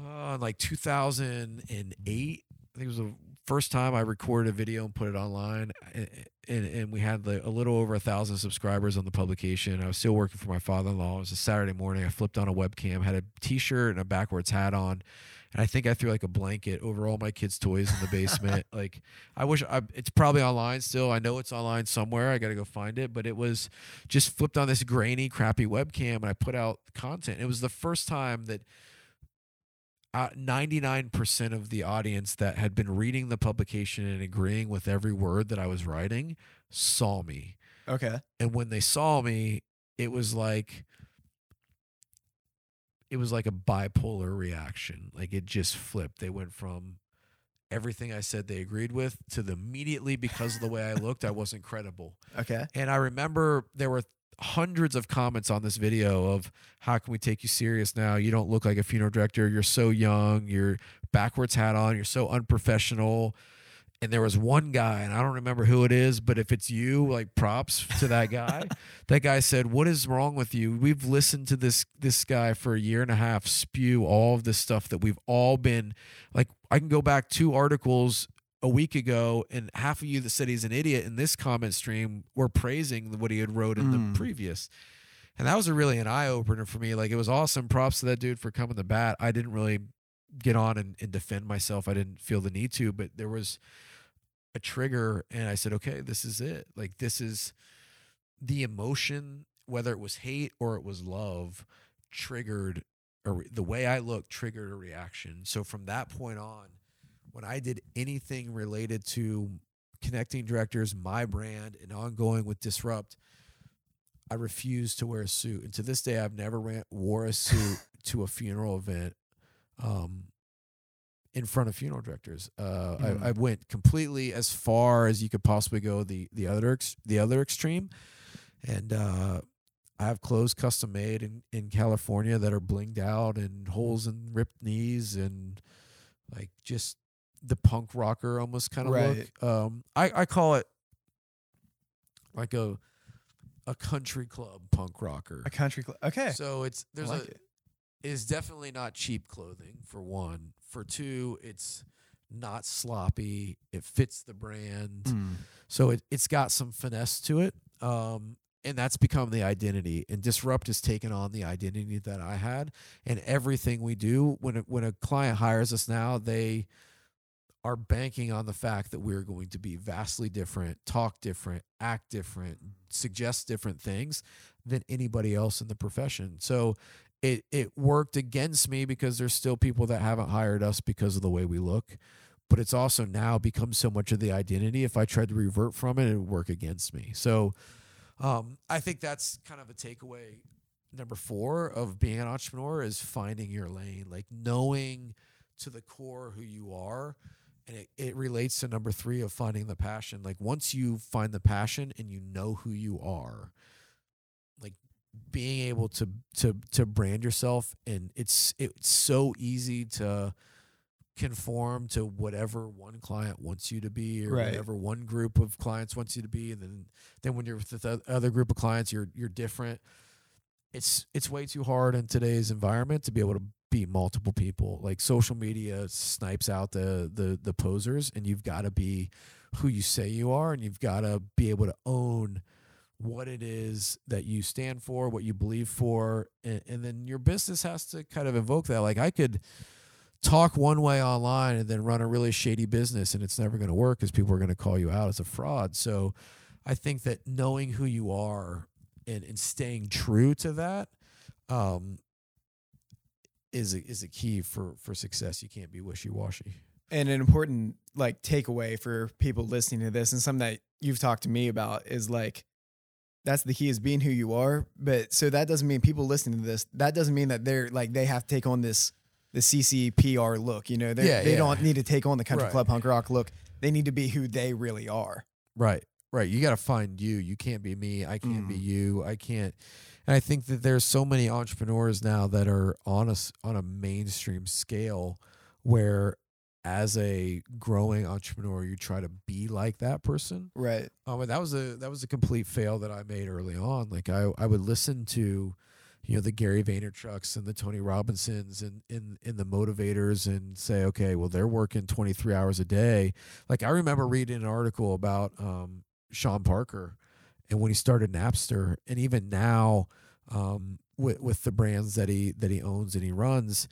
uh, like 2008. I think it was the first time I recorded a video and put it online, and and, we had like a little over a thousand subscribers on the publication. I was still working for my father-in-law. It was a Saturday morning. I flipped on a webcam, had a T-shirt and a backwards hat on, and I think I threw like a blanket over all my kids' toys in the basement. like I wish I, it's probably online still. I know it's online somewhere. I got to go find it, but it was just flipped on this grainy, crappy webcam, and I put out content. It was the first time that uh, 99% of the audience that had been reading the publication and agreeing with every word that I was writing saw me. Okay. And when they saw me, it was like it was like a bipolar reaction. Like it just flipped. They went from everything I said they agreed with to the immediately because of the way I looked, I wasn't credible. Okay. And I remember there were hundreds of comments on this video of how can we take you serious now? You don't look like a funeral director. You're so young. You're backwards hat on. You're so unprofessional. And there was one guy, and I don't remember who it is, but if it's you, like props to that guy. that guy said, "What is wrong with you? We've listened to this this guy for a year and a half spew all of this stuff that we've all been like. I can go back two articles a week ago, and half of you that said he's an idiot in this comment stream were praising what he had wrote in Mm. the previous. And that was a really an eye opener for me. Like it was awesome. Props to that dude for coming to bat. I didn't really get on and, and defend myself. I didn't feel the need to, but there was a trigger and I said, okay, this is it. Like this is the emotion, whether it was hate or it was love, triggered or the way I looked triggered a reaction. So from that point on, when I did anything related to connecting directors, my brand, and ongoing with Disrupt, I refused to wear a suit. And to this day, I've never ran, wore a suit to a funeral event um, in front of funeral directors. Uh, Mm. I, I went completely as far as you could possibly go the the other ex, the other extreme, and uh, I have clothes custom made in, in California that are blinged out and holes and ripped knees and like just the punk rocker almost kind of Right. look. Um, I, I call it like a a country club punk rocker. A country club. Okay. So it's there's like a it. is definitely not cheap clothing for one. For two, it's not sloppy. It fits the brand. Mm. So it, it's got some finesse to it. Um, and that's become the identity. And Disrupt has taken on the identity that I had. And everything we do, when a, when a client hires us now, they are banking on the fact that we're going to be vastly different, talk different, act different, suggest different things than anybody else in the profession. So it it worked against me because there's still people that haven't hired us because of the way we look. But it's also now become so much of the identity. If i tried to revert from it it would work against me. So um, i think that's kind of a takeaway number four of being an entrepreneur is finding your lane like knowing to the core who you are and it, it relates to number three of finding the passion like once you find the passion and you know who you are like being able to to to brand yourself and it's it's so easy to conform to whatever one client wants you to be or Right. whatever one group of clients wants you to be and then then when you're with the other group of clients you're you're different it's it's way too hard in today's environment to be able to be multiple people. Like social media snipes out the the the posers and you've got to be who you say you are and you've got to be able to own what it is that you stand for what you believe for and, and then your business has to kind of invoke that. Like i could talk one way online and then run a really shady business and it's never going to work because people are going to call you out as a fraud. So i think that knowing who you are and, and staying true to that um, is a, is a key for for success. You can't be wishy washy. And an important like takeaway for people listening to this and something that you've talked to me about is like that's the key is being who you are. But so that doesn't mean people listening to this, that doesn't mean that they're like they have to take on this the CCPR look. You know, they Yeah, they yeah. don't need to take on the country Right. club punk rock look. They need to be who they really are. Right, right. You got to find you. You can't be me. I can't be Mm. you. I can't. And I think that there's so many entrepreneurs now that are on a on a mainstream scale where as a growing entrepreneur you try to be like that person Right. Um, and that was a that was a complete fail that I made early on. Like I I would listen to, you know, the Gary Vaynerchuk's and the Tony Robinsons and in in the motivators and say, okay, well they're working twenty three hours a day. Like I remember reading an article about um, Sean Parker and when he started Napster, and even now um, with with the brands that he that he owns and he runs.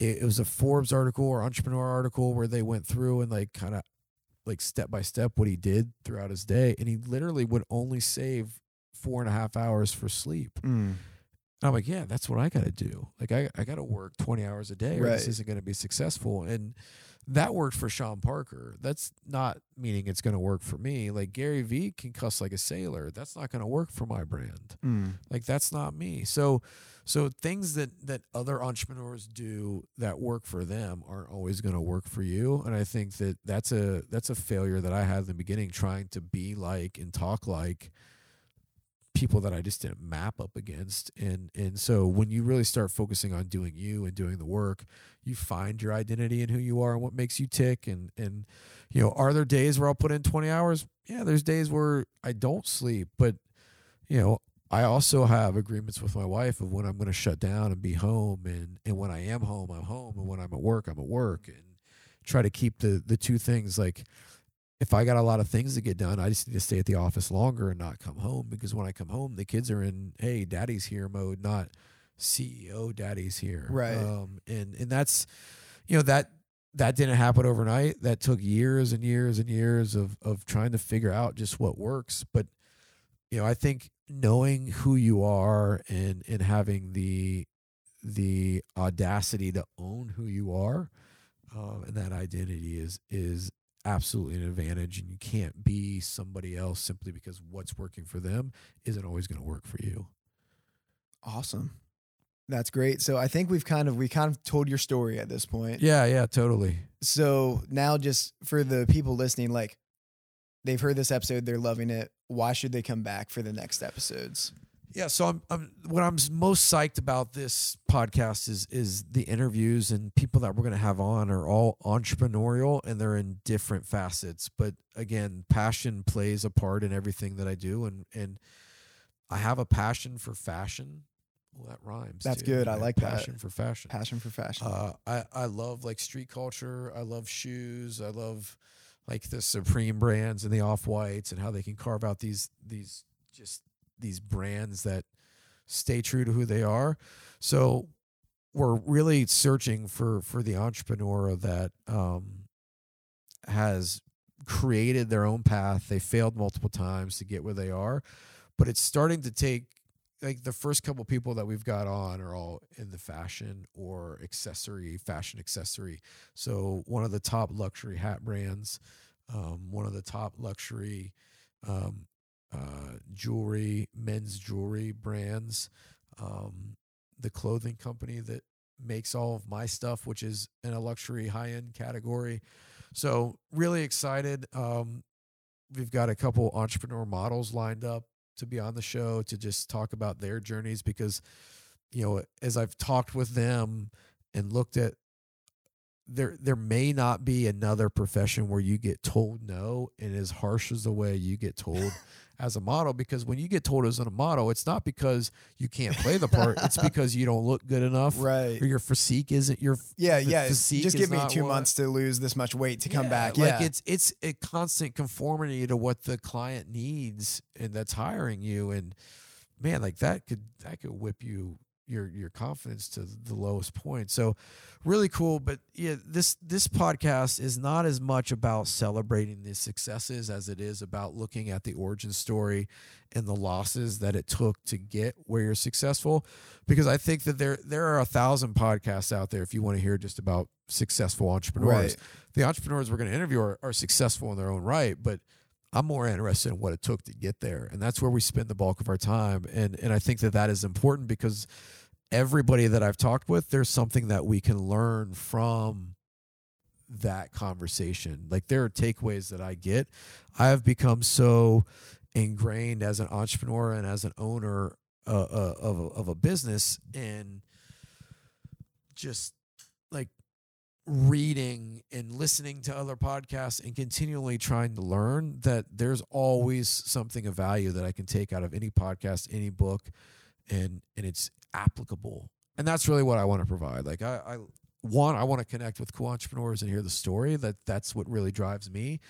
It, it was a Forbes article or entrepreneur article where they went through and like kind of like step by step what he did throughout his day and he literally would only save four and a half hours for sleep Mm. i'm like yeah that's what i gotta do like i, I gotta work 20 hours a day or this isn't gonna be successful and that worked for sean parker. That's not meaning it's gonna work for me. Like gary vee can cuss like a sailor. That's not gonna work for my brand. Mm. like that's not me. So so things that that other entrepreneurs do that work for them aren't always going to work for you. And i think that that's a that's a failure that i had in the beginning trying to be like and talk like people that i just didn't map up against and and so when you really start focusing on doing you and doing the work you find your identity and who you are and what makes you tick and and you know are there days where i'll put in 20 hours yeah there's days where i don't sleep but you know I also have agreements with my wife of when I'm going to shut down and be home, and and when I am home, I'm home, and when I'm at work, I'm at work, and try to keep the the two things like. If I got a lot of things to get done, I just need to stay at the office longer and not come home because when I come home, the kids are in "Hey, Daddy's here" mode, not CEO Daddy's here. Right. Um, and and that's, you know that that didn't happen overnight. That took years and years and years of of trying to figure out just what works. But you know, I think knowing who you are and and having the the audacity to own who you are um, and that identity is is absolutely an advantage and you can't be somebody else simply because what's working for them isn't always going to work for you Awesome. That's great. So I think we've kind of we kind of told your story at this point. yeah yeah totally So now just for the people listening, like they've heard this episode, they're loving it. Why should they come back for the next episodes? Yeah, so I'm, I'm what I'm most psyched about this podcast is is the interviews and people that we're going to have on are all entrepreneurial and they're in different facets. But again, passion plays a part in everything that I do, and and I have a passion for fashion. Well, that rhymes. That's good. I right? like that. passion for fashion. Passion for fashion. Uh, I I love like street culture. I love shoes. I love like the Supreme brands and the Off Whites and how they can carve out these these just these brands that stay true to who they are. So we're really searching for for the entrepreneur that um, has created their own path. They failed multiple times to get where they are, but it's starting to take like the first couple people that we've got on are all in the fashion or accessory, fashion accessory. So one of the top luxury hat brands, um, one of the top luxury um, uh, jewelry, men's jewelry brands, um, the clothing company that makes all of my stuff, which is in a luxury high end category. So really excited. Um, we've got a couple entrepreneur models lined up to be on the show to just talk about their journeys because you know as I've talked with them and looked at there there may not be another profession where you get told no and as harsh as the way you get told as a model because when you get told as a model it's not because you can't play the part it's because you don't look good enough right or your physique isn't your yeah yeah physique just give me two what- months to lose this much weight to come yeah, back Like yeah it's it's a constant conformity to what the client needs and that's hiring you. And man, like that could that could whip you your your confidence to the lowest point. So really cool. But yeah, this this podcast is not as much about celebrating the successes as it is about looking at the origin story and the losses that it took to get where you're successful. Because I think that there there are a thousand podcasts out there if you want to hear just about successful entrepreneurs Right. the entrepreneurs we're going to interview are, are successful in their own right, but I'm more interested in what it took to get there, and that's where we spend the bulk of our time. And and I think that that is important because everybody that I've talked with, there's something that we can learn from that conversation. Like there are takeaways that I get. I have become so ingrained as an entrepreneur and as an owner uh, uh, of a, of a business and just like reading and listening to other podcasts and continually trying to learn that there's always something of value that I can take out of any podcast, any book, and and it's applicable. And that's really what I want to provide. Like I, I one, I want to connect with cool entrepreneurs and hear the story. That that's what really drives me,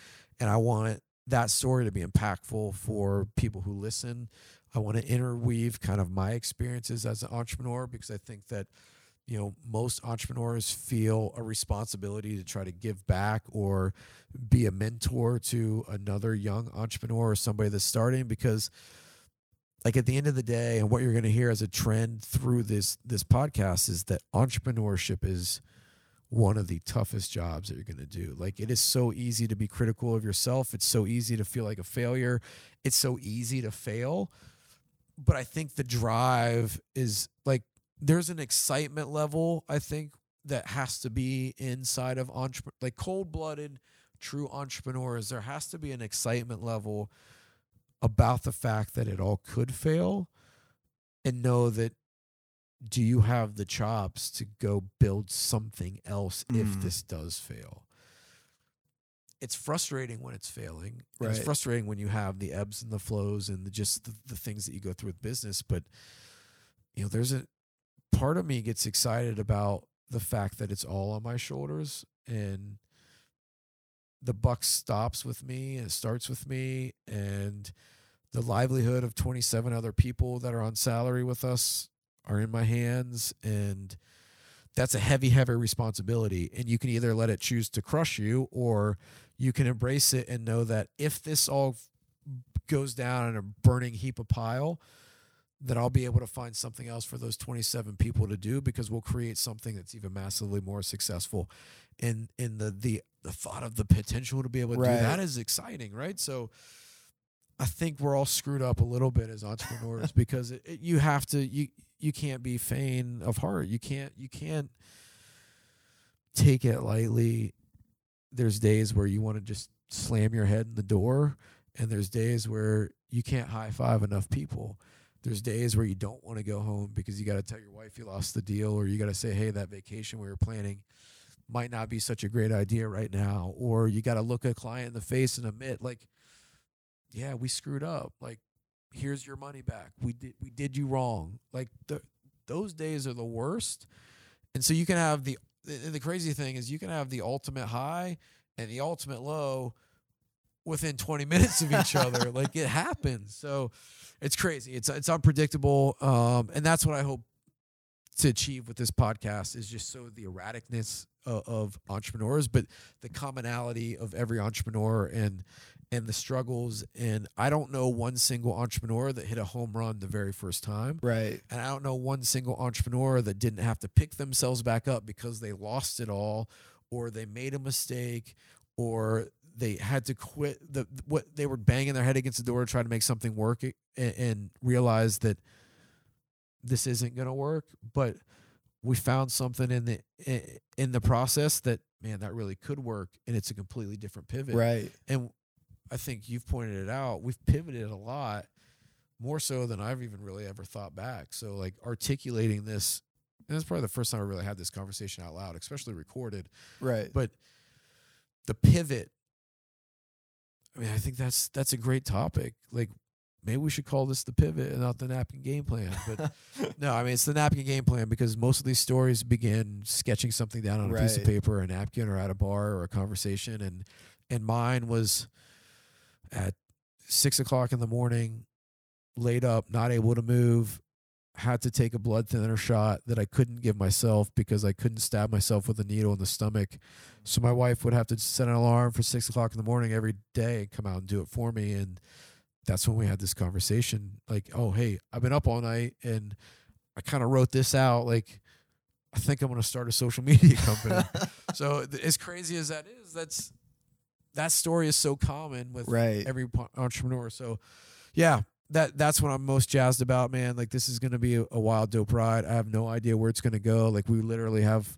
and I want that story to be impactful for people who listen. I want to interweave kind of my experiences as an entrepreneur because I think that you know most entrepreneurs feel a responsibility to try to give back or be a mentor to another young entrepreneur or somebody that's starting because like at the end of the day and what you're going to hear as a trend through this this podcast is that entrepreneurship is one of the toughest jobs that you're going to do. Like it is so easy to be critical of yourself. It's so easy to feel like a failure. It's so easy to fail. But i think the drive is like there's an excitement level I think that has to be inside of entrepreneur like cold-blooded true entrepreneurs there has to be an excitement level about the fact that it all could fail and know that do you have the chops to go build something else if Mm. this does fail it's frustrating when it's failing and it's frustrating when you have the ebbs and the flows and the, just the, the things that you go through with business but you know there's a part of me gets excited about the fact that it's all on my shoulders and the buck stops with me and starts with me and the livelihood of 27 other people that are on salary with us are in my hands and that's a heavy heavy responsibility. And you can either let it choose to crush you or you can embrace it and know that if this all goes down in a burning heap of pile that I'll be able to find something else for those 27 people to do because we'll create something that's even massively more successful. And in the the the thought of the potential to be able to Right. do that is exciting, right? So I think we're all screwed up a little bit as entrepreneurs because it, it- you have to you you can't be faint of heart. You can't you can't take it lightly. There's days where you want to just slam your head in the door and there's days where you can't high five enough people there's days where you don't want to go home because you got to tell your wife you lost the deal or you got to say hey that vacation we were planning might not be such a great idea right now or you got to look a client in the face and admit like yeah we screwed up. Like here's your money back. We did we did you wrong. Like the, those days are the worst. And so you can have the the crazy thing is you can have the ultimate high and the ultimate low within 20 minutes of each other like it happens so it's crazy. It's it's unpredictable, um, and that's what I hope to achieve with this podcast is just so the erraticness of, of entrepreneurs, but the commonality of every entrepreneur and and the struggles. And I don't know one single entrepreneur that hit a home run the very first time. Right. And I don't know one single entrepreneur that didn't have to pick themselves back up because they lost it all or they made a mistake or they had to quit the what they were banging their head against the door to try to make something work and, and realize that this isn't going to work but we found something in the in the process that man that really could work and it's a completely different pivot Right. and I think you've pointed it out. We've pivoted a lot more so than I've even really ever thought back. So like articulating this, and that's probably the first time I really had this conversation out loud, especially recorded. Right. But the pivot, I mean, I think that's that's a great topic. Like maybe we should call this the pivot and not the napkin game plan. But no, I mean it's the napkin game plan because most of these stories begin sketching something down on a piece of Right. paper, a napkin, or at a bar or a conversation, and and mine was at six o'clock in the morning, laid up, not able to move, had to take a blood thinner shot that I couldn't give myself because I couldn't stab myself with a needle in the stomach. So my wife would have to set an alarm for six o'clock in the morning every day and come out and do it for me. And that's when we had this conversation. Like, oh hey, I've been up all night and I kind of wrote this out. Like, I think I'm gonna start a social media company. so th- as crazy as that is, that's that story is so common with Right. every entrepreneur. So, yeah, that that's what I'm most jazzed about, man. Like this is gonna be a, a wild dope ride. I have no idea where it's gonna go. Like we literally have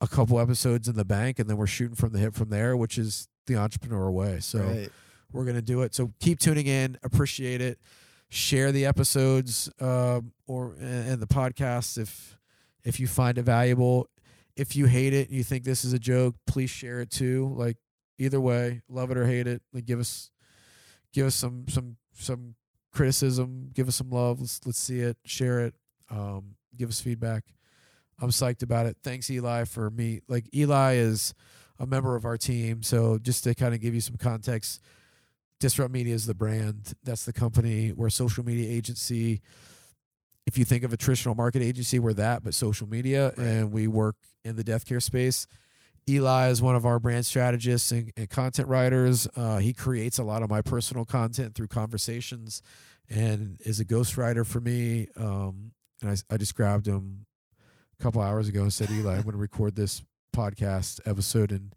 a couple episodes in the bank, and then we're shooting from the hip from there, which is the entrepreneur way. So right. we're gonna do it. So keep tuning in. Appreciate it. Share the episodes um, or and and the podcast if if you find it valuable. If you hate it and you think this is a joke, please share it too. Like either way, love it or hate it. Like give us give us some some some criticism. Give us some love. Let's let's see it. Share it. Um, give us feedback. I'm psyched about it. Thanks, Eli, for me. Like Eli is a member of our team. So just to kind of give you some context, Disrupt Media is the brand. That's the company. We're a social media agency. If you think of a traditional market agency, we're that, but social media, Right. and we work in the death care space. Eli is one of our brand strategists and, and content writers. Uh, he creates a lot of my personal content through conversations and is a ghostwriter for me. Um, and I, I just grabbed him a couple hours ago and said, Eli, I'm going to record this podcast episode and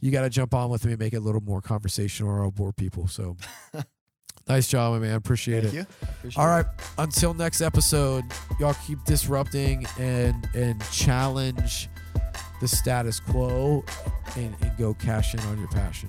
you got to jump on with me and make it a little more conversational or I'll bore people. So nice job, my man. Appreciate Thank it. you. Appreciate All it. Until next episode, y'all keep disrupting and and challenge the status quo and, and go cash in on your passion.